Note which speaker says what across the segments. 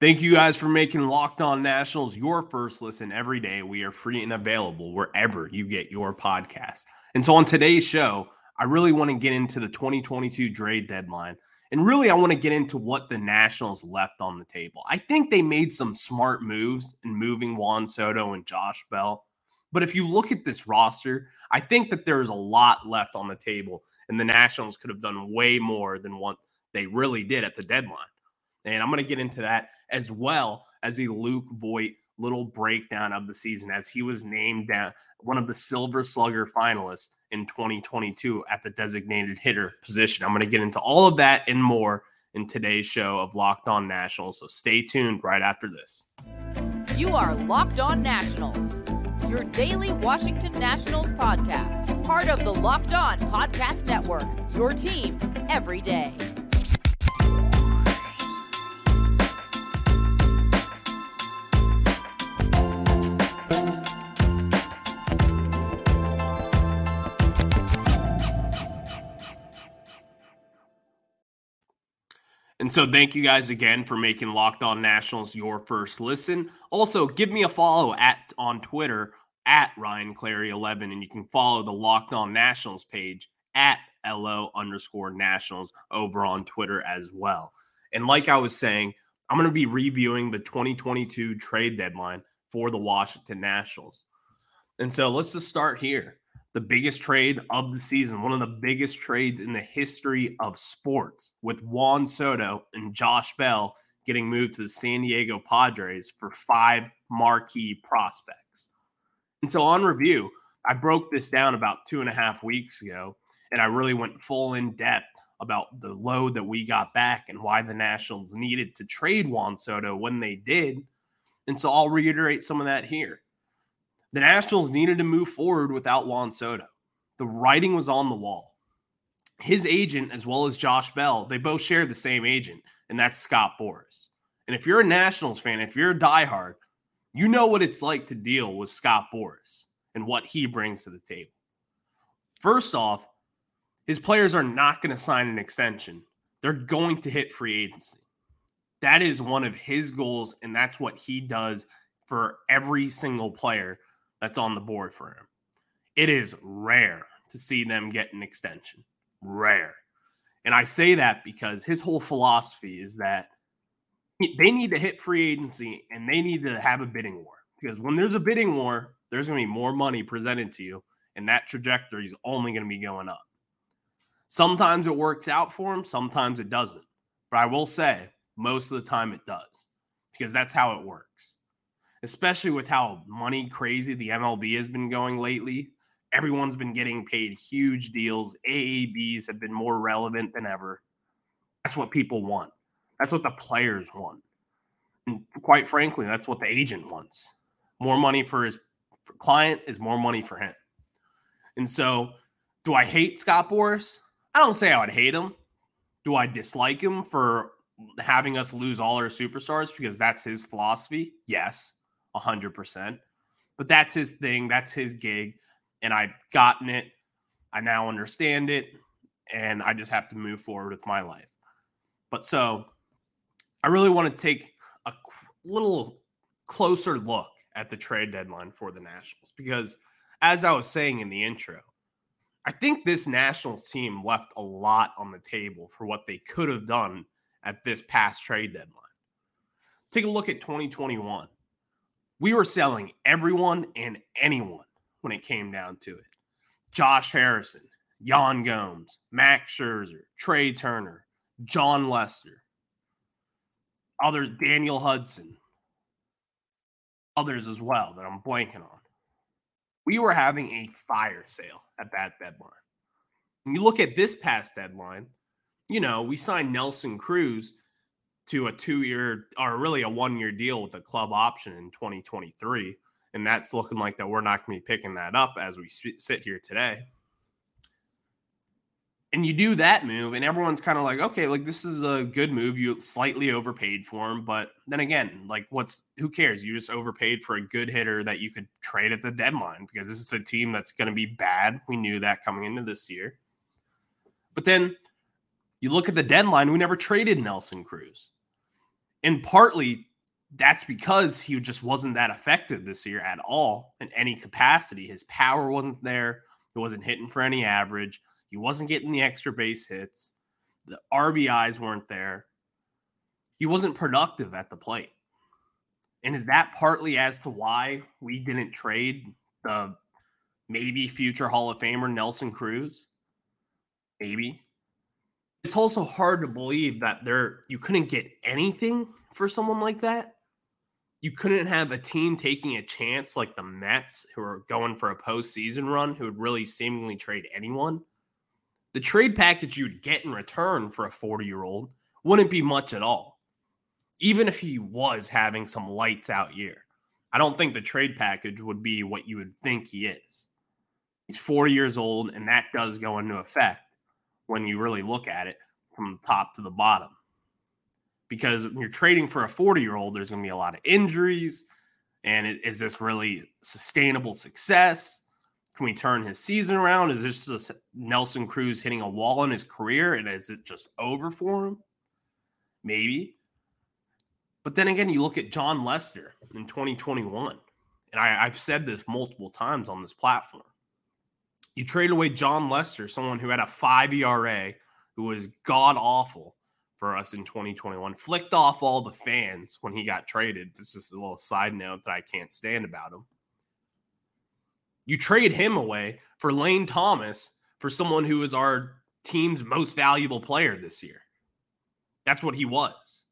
Speaker 1: Thank you guys for making Locked On Nationals your first listen every day. We are free and available wherever you get your podcast. And so on today's show, I really want to get into the 2022 trade deadline. And really, I want to get into what the Nationals left on the table. I think they made some smart moves in moving Juan Soto and Josh Bell. But if you look at this roster, I think that there's a lot left on the table, and the Nationals could have done way more than what they really did at the deadline. And I'm going to get into that as well as a Luke Voit little breakdown of the season as he was named one of the Silver Slugger finalists in 2022 at the designated hitter position. I'm going to get into all of that and more in today's show of Locked On Nationals. So stay tuned right after this.
Speaker 2: You are Locked On Nationals, your daily Washington Nationals podcast, part of the Locked On Podcast Network, your team every day.
Speaker 1: And so, thank you guys again for making Locked On Nationals your first listen. Also, give me a follow at on Twitter at Ryan Clary 11, and you can follow the Locked On Nationals page at LO underscore Nationals over on Twitter as well. And like I was saying, I'm going to be reviewing the 2022 trade deadline for the Washington Nationals. And so, let's just start here the biggest trade of the season, one of the biggest trades in the history of sports, with Juan Soto and Josh Bell getting moved to the San Diego Padres for five marquee prospects. And so, on review, I broke this down about two and a half weeks ago, and I really went full in depth about the load that we got back and why the Nationals needed to trade Juan Soto when they did. And so, I'll reiterate some of that here. The Nationals needed to move forward without Juan Soto. The writing was on the wall. His agent, as well as Josh Bell, they both share the same agent, and that's Scott Boras. And if you're a Nationals fan, if you're a diehard, you know what it's like to deal with Scott Boras and what he brings to the table. First off, his players are not going to sign an extension. They're going to hit free agency. That is one of his goals, and that's what he does for every single player that's on the board for him. It is rare to see them get an extension. Rare. And I say that because his whole philosophy is that they need to hit free agency and they need to have a bidding war. Because when there's a bidding war, there's going to be more money presented to you, and that trajectory is only going to be going up. Sometimes it works out for him, sometimes it doesn't. But I will say, most of the time it does, because that's how it works especially with how money crazy the MLB has been going lately. Everyone's been getting paid huge deals. AAVs have been more relevant than ever. That's what people want. That's what the players want. And quite frankly, that's what the agent wants. More money for his client is more money for him. And so, do I hate Scott Boras? I don't say I would hate him. Do I dislike him for having us lose all our superstars because that's his philosophy? Yes. 100%. But that's his thing, that's his gig. And I've gotten it. I now understand it. And I just have to move forward with my life. But so I really want to take a little closer look at the trade deadline for the Nationals because, as I was saying in the intro, I think this Nationals team left a lot on the table for what they could have done at this past trade deadline. Take a look at 2021 we were selling everyone and anyone when it came down to it. Josh Harrison, Yan Gomes, Max Scherzer, Trea Turner, Jon Lester, others, Daniel Hudson, others as well that I'm blanking on. We were having a fire sale at that deadline. When you look at this past deadline, you know, we signed Nelson Cruz to a two year or really a one year deal with the club option in 2023. And that's looking like that we're not going to be picking that up as we sit here today. And you do that move, and everyone's kind of like, okay, like this is a good move. You slightly overpaid for him, but then again, like, what's who cares? You just overpaid for a good hitter that you could trade at the deadline because this is a team that's going to be bad. We knew that coming into this year. But then you look at the deadline, we never traded Nelson Cruz. And partly that's because he just wasn't that effective this year at all in any capacity. His power wasn't there. He wasn't hitting for any average. He wasn't getting the extra base hits. The RBIs weren't there. He wasn't productive at the plate. And is that partly as to why we didn't trade the maybe future Hall of Famer Nelson Cruz? Maybe. It's also hard to believe that there you couldn't get anything for someone like that. You couldn't have a team taking a chance like the Mets, who are going for a postseason run, who would really seemingly trade anyone. The trade package you'd get in return for a 40 year old wouldn't be much at all, even if he was having some lights out year. I don't think the trade package would be what you would think he is. He's 40 years old, and that does go into effect when you really look at it from top to the bottom. Because when you're trading for a 40 year old, there's going to be a lot of injuries. And is this really sustainable success? Can we turn his season around? Is this just Nelson Cruz hitting a wall in his career? And is it just over for him? Maybe. But then again, you look at Jon Lester in 2021. And I, I've said this multiple times on this platform. You trade away Jon Lester, someone who had a five ERA, who was god awful for us in 2021, flicked off all the fans when he got traded. This is a little side note that I can't stand about him. You trade him away for Lane Thomas for someone who is our team's most valuable player this year. That's what he was.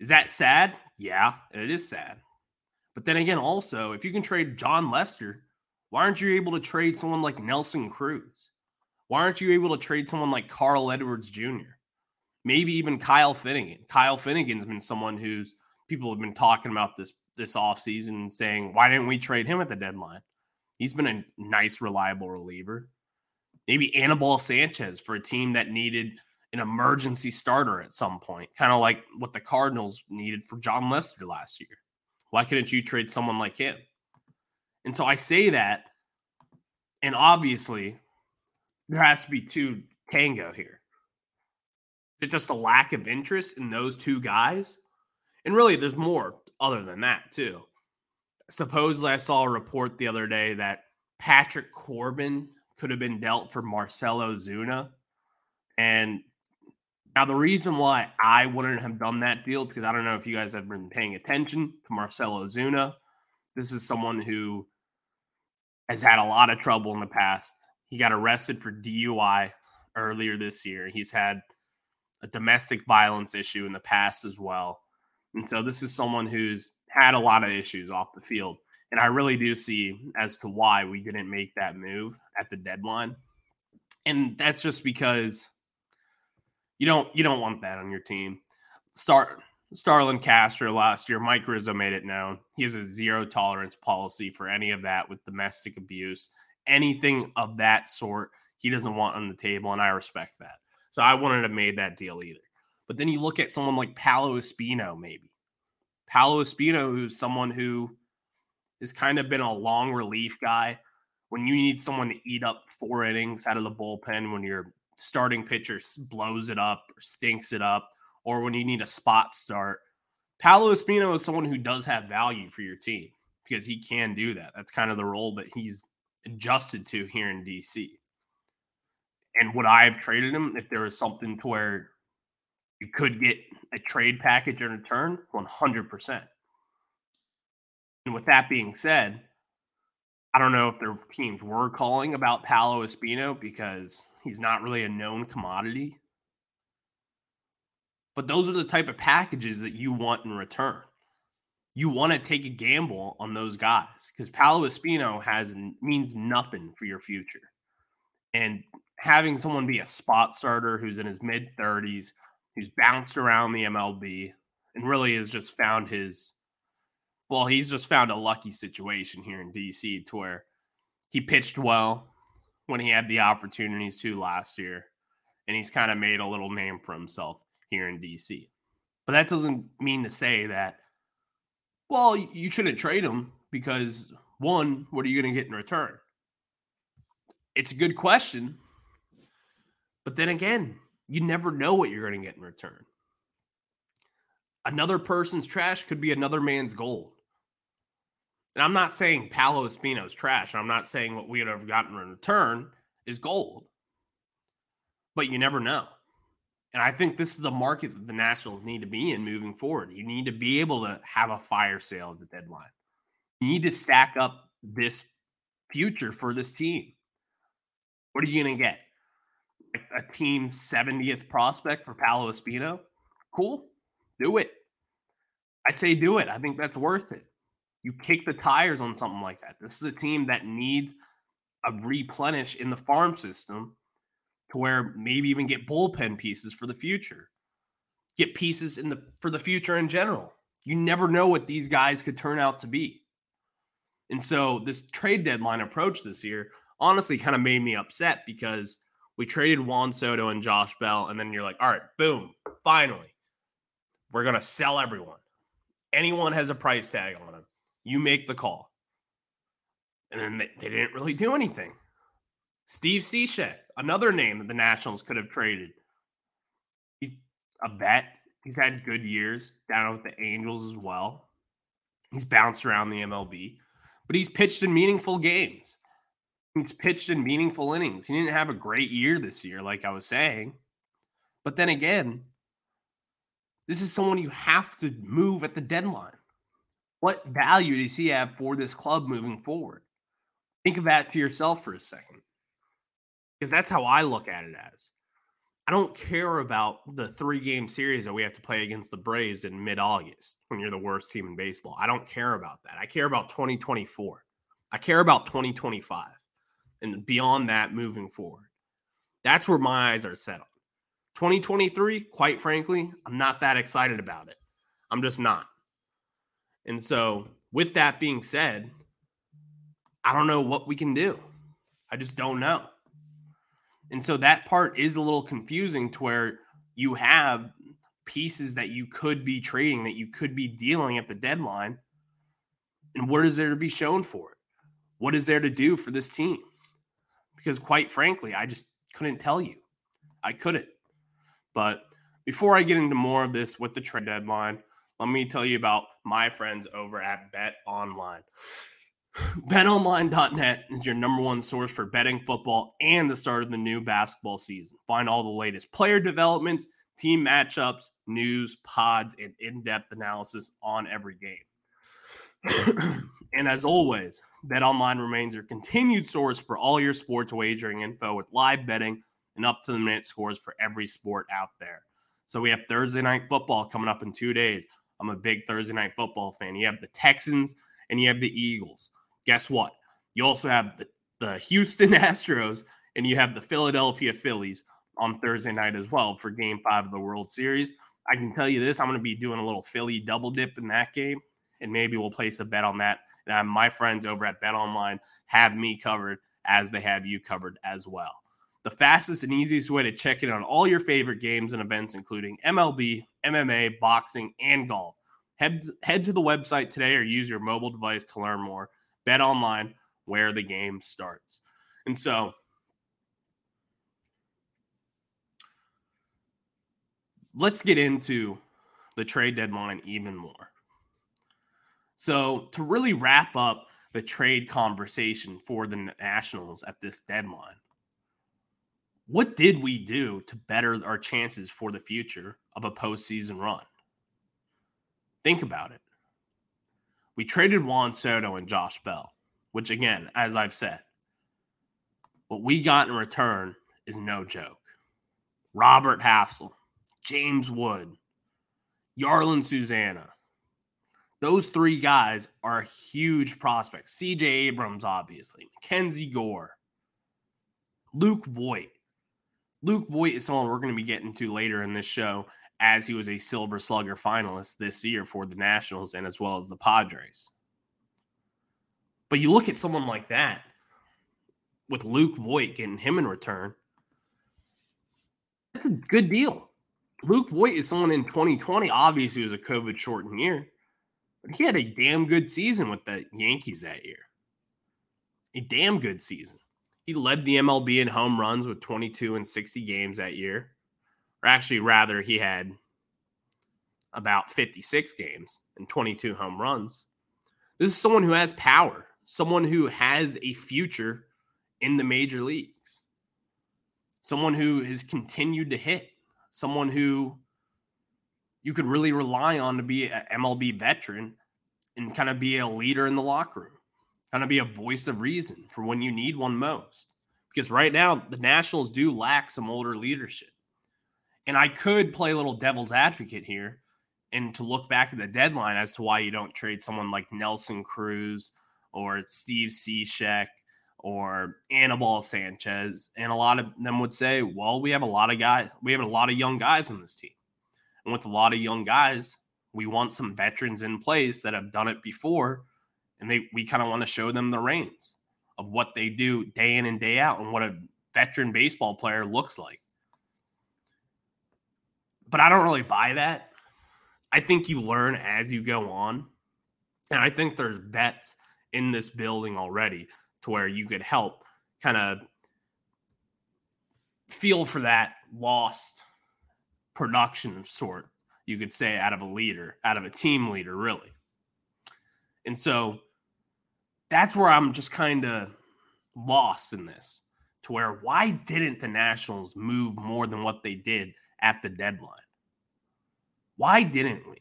Speaker 1: Is that sad? Yeah, it is sad. But then again, also, if you can trade Jon Lester why aren't you able to trade someone like Nelson Cruz? Why aren't you able to trade someone like Carl Edwards Jr.? Maybe even Kyle Finnegan. Kyle Finnegan's been someone who's people have been talking about this this offseason and saying, why didn't we trade him at the deadline? He's been a nice, reliable reliever. Maybe Anibal Sanchez for a team that needed an emergency starter at some point, kind of like what the Cardinals needed for Jon Lester last year. Why couldn't you trade someone like him? And so I say that, and obviously there has to be two tango here. It's just a lack of interest in those two guys. And really, there's more other than that, too. Supposedly, I saw a report the other day that Patrick Corbin could have been dealt for Marcell Ozuna. And now, the reason why I wouldn't have done that deal, because I don't know if you guys have been paying attention to Marcell Ozuna. This is someone who has had a lot of trouble in the past. He got arrested for DUI earlier this year. He's had a domestic violence issue in the past as well. And so this is someone who's had a lot of issues off the field. And I really do see as to why we didn't make that move at the deadline. And that's just because you don't you don't want that on your team. Start Starlin Castro last year, Mike Rizzo made it known he has a zero tolerance policy for any of that with domestic abuse, anything of that sort. He doesn't want on the table, and I respect that. So I wouldn't have made that deal either. But then you look at someone like Paolo Espino, maybe Paolo Espino, who's someone who has kind of been a long relief guy. When you need someone to eat up four innings out of the bullpen, when your starting pitcher blows it up or stinks it up, or when you need a spot start. Paolo Espino is someone who does have value for your team because he can do that. That's kind of the role that he's adjusted to here in DC. And would I have traded him if there was something to where you could get a trade package in return? 100%. And with that being said, I don't know if their teams were calling about Paolo Espino because he's not really a known commodity but those are the type of packages that you want in return. You want to take a gamble on those guys because Paolo Espino has means nothing for your future. And having someone be a spot starter who's in his mid 30s, who's bounced around the MLB and really has just found his well, he's just found a lucky situation here in DC to where he pitched well when he had the opportunities to last year and he's kind of made a little name for himself here in DC. But that doesn't mean to say that, well, you shouldn't trade him because one, what are you going to get in return? It's a good question. But then again, you never know what you're going to get in return. Another person's trash could be another man's gold. And I'm not saying Paolo Espino's trash. I'm not saying what we would have gotten in return is gold. But you never know. And I think this is the market that the Nationals need to be in moving forward. You need to be able to have a fire sale at the deadline. You need to stack up this future for this team. What are you going to get? A team 70th prospect for Paolo Espino? Cool. Do it. I say do it. I think that's worth it. You kick the tires on something like that. This is a team that needs a replenish in the farm system to where maybe even get bullpen pieces for the future. Get pieces in the for the future in general. You never know what these guys could turn out to be. And so this trade deadline approach this year honestly kind of made me upset because we traded Juan Soto and Josh Bell, and then you're like, all right, boom, finally, we're gonna sell everyone. Anyone has a price tag on them. You make the call. And then they, they didn't really do anything. Steve Cishek, another name that the Nationals could have traded. He's a vet. He's had good years down with the Angels as well. He's bounced around the MLB, but he's pitched in meaningful games. He's pitched in meaningful innings. He didn't have a great year this year, like I was saying. But then again, this is someone you have to move at the deadline. What value does he have for this club moving forward? Think of that to yourself for a second. Because that's how I look at it as. I don't care about the three game series that we have to play against the Braves in mid August when you're the worst team in baseball. I don't care about that. I care about 2024. I care about 2025 and beyond that moving forward. That's where my eyes are set on. 2023, quite frankly, I'm not that excited about it. I'm just not. And so, with that being said, I don't know what we can do. I just don't know. And so that part is a little confusing to where you have pieces that you could be trading, that you could be dealing at the deadline. And what is there to be shown for it? What is there to do for this team? Because quite frankly, I just couldn't tell you. I couldn't. But before I get into more of this with the trade deadline, let me tell you about my friends over at Bet Online. BetOnline.net is your number one source for betting football and the start of the new basketball season. Find all the latest player developments, team matchups, news, pods, and in depth analysis on every game. and as always, BetOnline remains your continued source for all your sports wagering info with live betting and up to the minute scores for every sport out there. So we have Thursday night football coming up in two days. I'm a big Thursday night football fan. You have the Texans and you have the Eagles. Guess what? You also have the, the Houston Astros and you have the Philadelphia Phillies on Thursday night as well for game five of the World Series. I can tell you this I'm going to be doing a little Philly double dip in that game, and maybe we'll place a bet on that. And my friends over at Bet Online have me covered as they have you covered as well. The fastest and easiest way to check in on all your favorite games and events, including MLB, MMA, boxing, and golf. Head, head to the website today or use your mobile device to learn more. Bet online where the game starts. And so let's get into the trade deadline even more. So, to really wrap up the trade conversation for the Nationals at this deadline, what did we do to better our chances for the future of a postseason run? Think about it. We traded Juan Soto and Josh Bell, which, again, as I've said, what we got in return is no joke. Robert Hassell, James Wood, Jarlin Susana. Those three guys are huge prospects. CJ Abrams, obviously, Mackenzie Gore, Luke Voit. Luke Voit is someone we're going to be getting to later in this show as he was a Silver Slugger finalist this year for the Nationals and as well as the Padres. But you look at someone like that with Luke Voit getting him in return, that's a good deal. Luke Voit is someone in 2020, obviously, was a COVID shortened year, but he had a damn good season with the Yankees that year. A damn good season. He led the MLB in home runs with 22 and 60 games that year or actually rather he had about 56 games and 22 home runs. This is someone who has power, someone who has a future in the major leagues, someone who has continued to hit, someone who you could really rely on to be an MLB veteran and kind of be a leader in the locker room, kind of be a voice of reason for when you need one most. Because right now, the Nationals do lack some older leadership. And I could play a little devil's advocate here and to look back at the deadline as to why you don't trade someone like Nelson Cruz or Steve Cishek or Anibal Sanchez. And a lot of them would say, well, we have a lot of guys, we have a lot of young guys on this team. And with a lot of young guys, we want some veterans in place that have done it before. And they we kind of want to show them the reins of what they do day in and day out and what a veteran baseball player looks like but I don't really buy that. I think you learn as you go on. And I think there's vets in this building already to where you could help kind of feel for that lost production of sort, you could say, out of a leader, out of a team leader, really. And so that's where I'm just kind of lost in this to where why didn't the Nationals move more than what they did at the deadline. Why didn't we?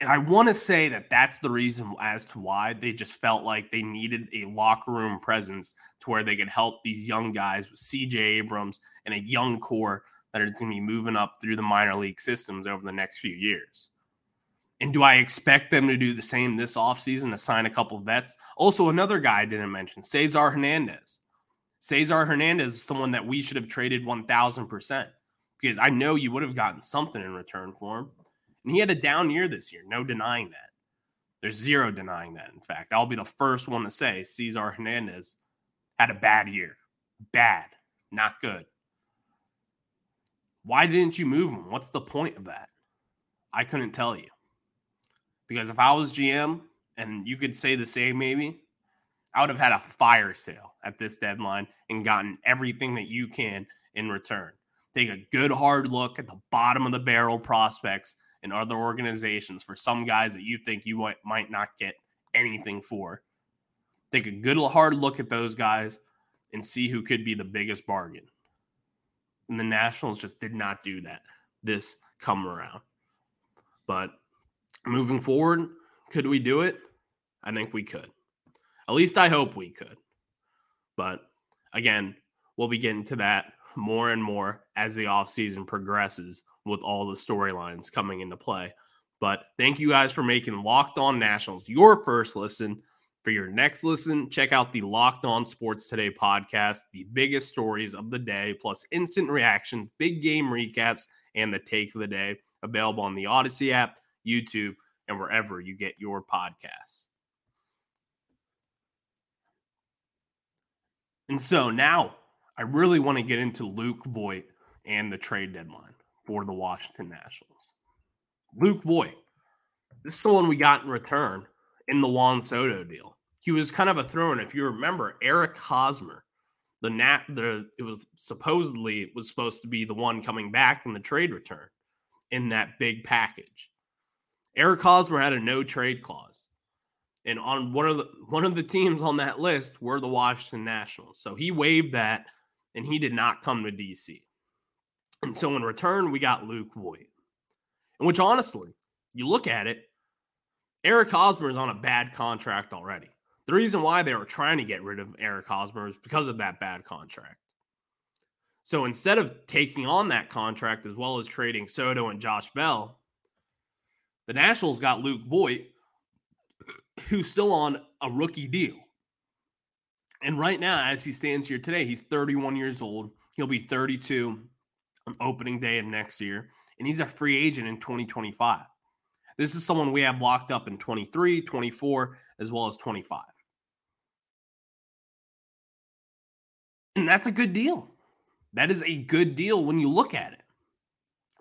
Speaker 1: And I want to say that that's the reason as to why they just felt like they needed a locker room presence to where they could help these young guys with CJ Abrams and a young core that is going to be moving up through the minor league systems over the next few years. And do I expect them to do the same this offseason to sign a couple vets? Also, another guy I didn't mention, Cesar Hernandez. Cesar Hernandez is someone that we should have traded 1000% because I know you would have gotten something in return for him. And he had a down year this year, no denying that. There's zero denying that. In fact, I'll be the first one to say Cesar Hernandez had a bad year. Bad, not good. Why didn't you move him? What's the point of that? I couldn't tell you. Because if I was GM, and you could say the same maybe, I would have had a fire sale at this deadline and gotten everything that you can in return take a good hard look at the bottom of the barrel prospects in other organizations for some guys that you think you might, might not get anything for. Take a good hard look at those guys and see who could be the biggest bargain. And the Nationals just did not do that this come around. But moving forward, could we do it? I think we could. At least I hope we could. But again, we'll be getting to that more and more as the offseason progresses with all the storylines coming into play. But thank you guys for making Locked On Nationals your first listen. For your next listen, check out the Locked On Sports Today podcast, the biggest stories of the day, plus instant reactions, big game recaps, and the take of the day, available on the Odyssey app, YouTube, and wherever you get your podcasts. And so now I really want to get into Luke Voit and the trade deadline for the Washington Nationals. Luke Voit, this is someone we got in return in the Juan Soto deal. He was kind of a throw in. If you remember, Eric Hosmer, the nat the it was supposedly it was supposed to be the one coming back in the trade return in that big package. Eric Hosmer had a no trade clause. And on one of the one of the teams on that list were the Washington Nationals. So he waived that and he did not come to DC. And so in return, we got Luke Voit. And which honestly, you look at it, Eric Hosmer is on a bad contract already. The reason why they were trying to get rid of Eric Hosmer is because of that bad contract. So instead of taking on that contract as well as trading Soto and Josh Bell, the Nationals got Luke Voit, who's still on a rookie deal. And right now, as he stands here today, he's 31 years old. He'll be 32 on opening day of next year, and he's a free agent in 2025. This is someone we have locked up in 23, 24, as well as 25. And that's a good deal. That is a good deal when you look at it.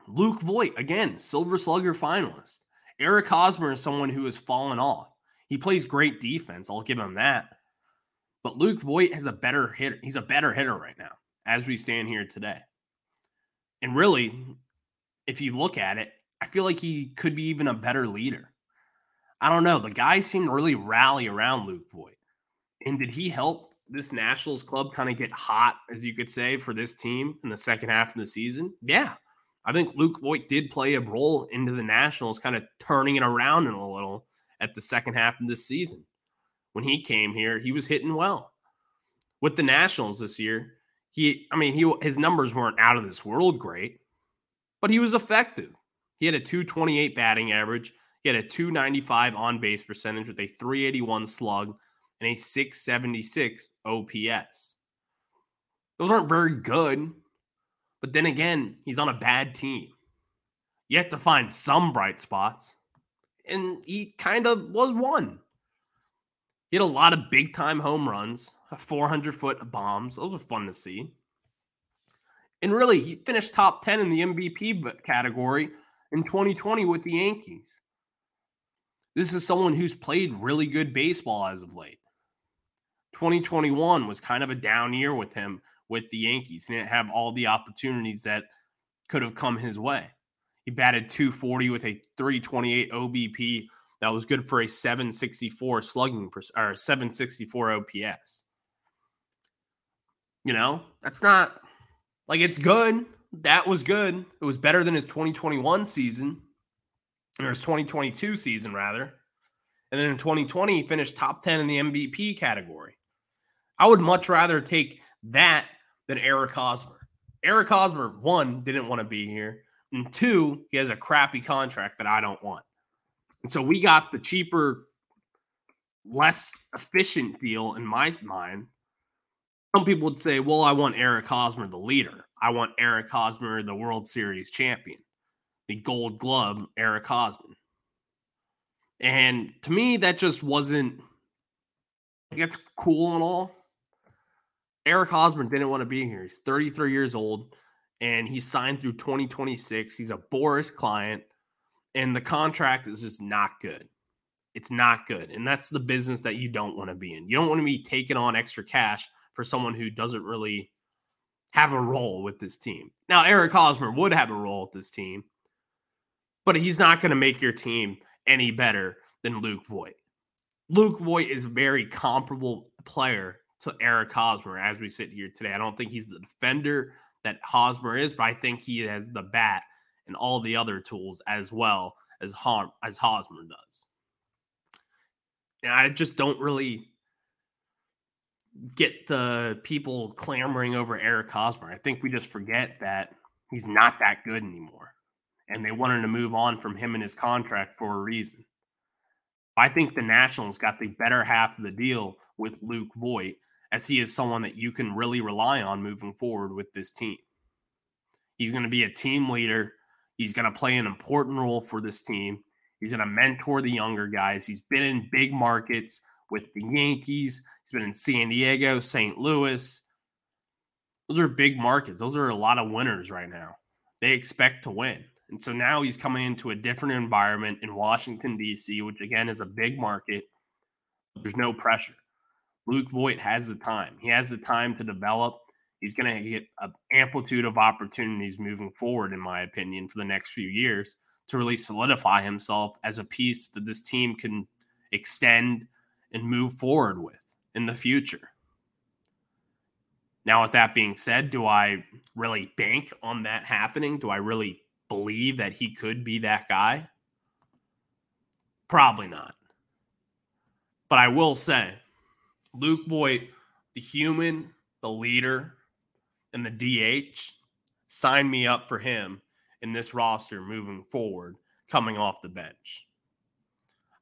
Speaker 1: Luke Voit, again, Silver Slugger finalist. Eric Hosmer is someone who has fallen off. He plays great defense. I'll give him that. But Luke Voit has a better hitter. He's a better hitter right now as we stand here today. And really, if you look at it, I feel like he could be even a better leader. I don't know. The guys seem to really rally around Luke Voit. And did he help this Nationals club kind of get hot, as you could say, for this team in the second half of the season? Yeah. I think Luke Voit did play a role into the Nationals, kind of turning it around in a little at the second half of this season. When he came here, he was hitting well. With the Nationals this year, he, I mean, he his numbers weren't out of this world great, but he was effective. He had a 228 batting average. He had a 295 on base percentage with a 381 slug and a 676 OPS. Those aren't very good, but then again, he's on a bad team. You have to find some bright spots, and he kind of was one. He had a lot of big time home runs, uh, 400 foot bombs. Those were fun to see. And really, he finished top 10 in the MVP category in 2020 with the Yankees. This is someone who's played really good baseball as of late. 2021 was kind of a down year with him with the Yankees. He didn't have all the opportunities that could have come his way. He batted 240 with a 328 OBP that was good for a 764 slugging or 764 OPS. You know, that's not like it's good. That was good. It was better than his 2021 season or his 2022 season, rather. And then in 2020, he finished top 10 in the MVP category. I would much rather take that than Eric Hosmer. Eric Hosmer, one, didn't want to be here. And two, he has a crappy contract that I don't want. And so we got the cheaper, less efficient deal in my mind. Some people would say, well, I want Eric Hosmer, the leader. I want Eric Hosmer, the World Series champion the gold glove, Eric Hosmer. And to me, that just wasn't, it's cool and all. Eric Hosmer didn't want to be here. He's 33 years old and he signed through 2026. He's a Boras client, and the contract is just not good. It's not good. And that's the business that you don't want to be in. You don't want to be taking on extra cash for someone who doesn't really have a role with this team. Now, Eric Hosmer would have a role with this team, but he's not going to make your team any better than Luke Voit. Luke Voit is a very comparable player to Eric Hosmer as we sit here today. I don't think he's the defender that Hosmer is, but I think he has the bat and all the other tools as well as as Hosmer does. And I just don't really get the people clamoring over Eric Hosmer. I think we just forget that he's not that good anymore and they wanted to move on from him and his contract for a reason. I think the Nationals got the better half of the deal with Luke Voit, as he is someone that you can really rely on moving forward with this team. He's going to be a team leader. He's going to play an important role for this team. He's going to mentor the younger guys. He's been in big markets with the Yankees. He's been in San Diego, St. Louis. Those are big markets. Those are a lot of winners right now. They expect to win. And so now he's coming into a different environment in Washington, D.C., which again is a big market. There's no pressure. Luke Voit has the time. He has the time to develop. He's going to get an amplitude of opportunities moving forward, in my opinion, for the next few years to really solidify himself as a piece that this team can extend and move forward with in the future. Now, with that being said, do I really bank on that happening? Do I really believe that he could be that guy? Probably not. But I will say, Luke Voit, the human, the leader, and the DH, sign me up for him in this roster moving forward, coming off the bench.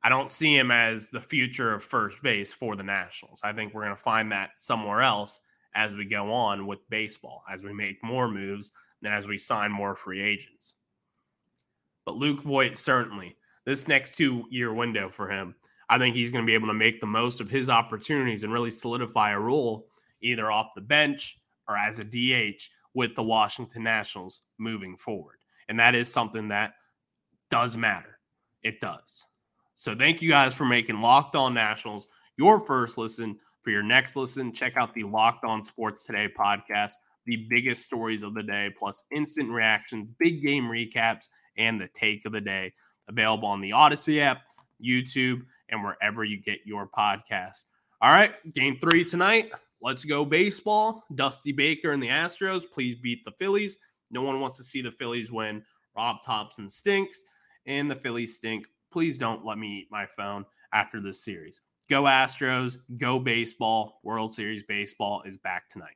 Speaker 1: I don't see him as the future of first base for the Nationals. I think we're going to find that somewhere else as we go on with baseball, as we make more moves, and as we sign more free agents. But Luke Voit, certainly, this next two year window for him, I think he's going to be able to make the most of his opportunities and really solidify a role either off the bench or as a DH with the Washington Nationals moving forward. And that is something that does matter. It does. So thank you guys for making Locked On Nationals your first listen. For your next listen, check out the Locked On Sports Today podcast the biggest stories of the day, plus instant reactions, big game recaps, and the take of the day. Available on the Odyssey app, YouTube, and wherever you get your podcast. All right, game three tonight. Let's go baseball. Dusty Baker and the Astros, please beat the Phillies. No one wants to see the Phillies win. Rob Thomson stinks, and the Phillies stink. Please don't let me eat my phone after this series. Go Astros, go baseball. World Series baseball is back tonight.